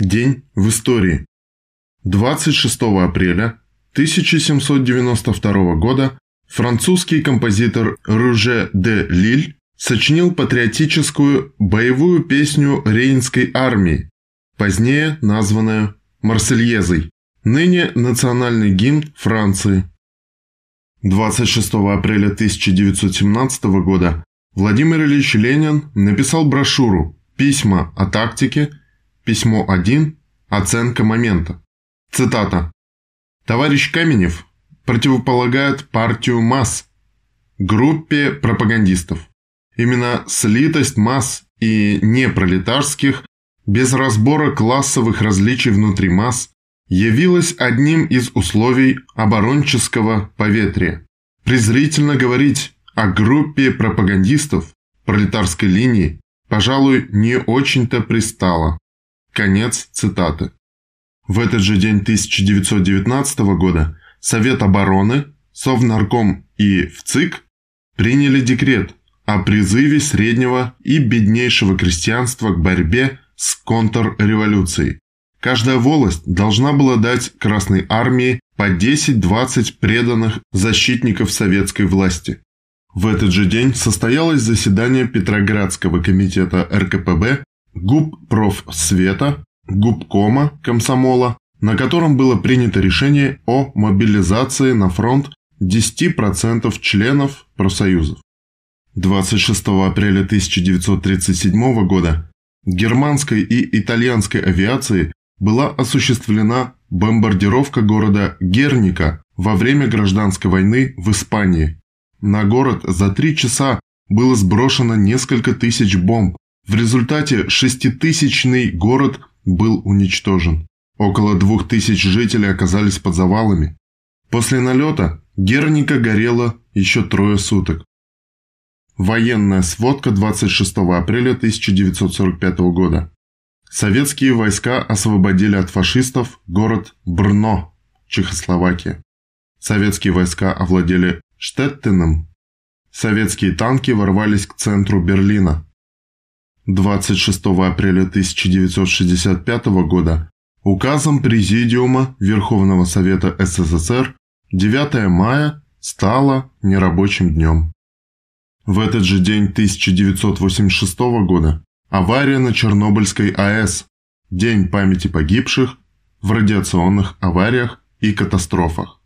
День в истории. 26 апреля 1792 года французский композитор Руже де Лиль сочинил патриотическую боевую песню Рейнской армии, позднее названную «Марсельезой», ныне национальный гимн Франции. 26 апреля 1917 года Владимир Ильич Ленин написал брошюру «Письма о тактике», письмо 1, оценка момента. Цитата. Товарищ Каменев противополагает партию масс группе пропагандистов. Именно слитость масс и непролетарских, без разбора классовых различий внутри масс, явилась одним из условий оборонческого поветрия. Презрительно говорить о группе пропагандистов пролетарской линии, пожалуй, не очень-то пристало. Конец цитаты. В этот же день 1919 года Совет обороны, Совнарком и ВЦИК приняли декрет о призыве среднего и беднейшего крестьянства к борьбе с контрреволюцией. Каждая волость должна была дать Красной Армии по 10-20 преданных защитников советской власти. В этот же день состоялось заседание Петроградского комитета РКПБ, ГУП профсвета, губкома комсомола, на котором было принято решение о мобилизации на фронт 10% членов профсоюзов. 26 апреля 1937 года германской и итальянской авиации была осуществлена бомбардировка города Герника во время гражданской войны в Испании. На город за три часа было сброшено несколько тысяч бомб. В результате шеститысячный город был уничтожен. Около двух тысяч жителей оказались под завалами. После налета Герника горела еще трое суток. Военная сводка 26 апреля 1945 года. Советские войска освободили от фашистов город Брно, Чехословакия. Советские войска овладели Штеттеном. Советские танки ворвались к центру Берлина. 26 апреля 1965 года указом Президиума Верховного Совета СССР 9 мая стало нерабочим днем. В этот же день 1986 года авария на Чернобыльской АЭС, День памяти погибших в радиационных авариях и катастрофах.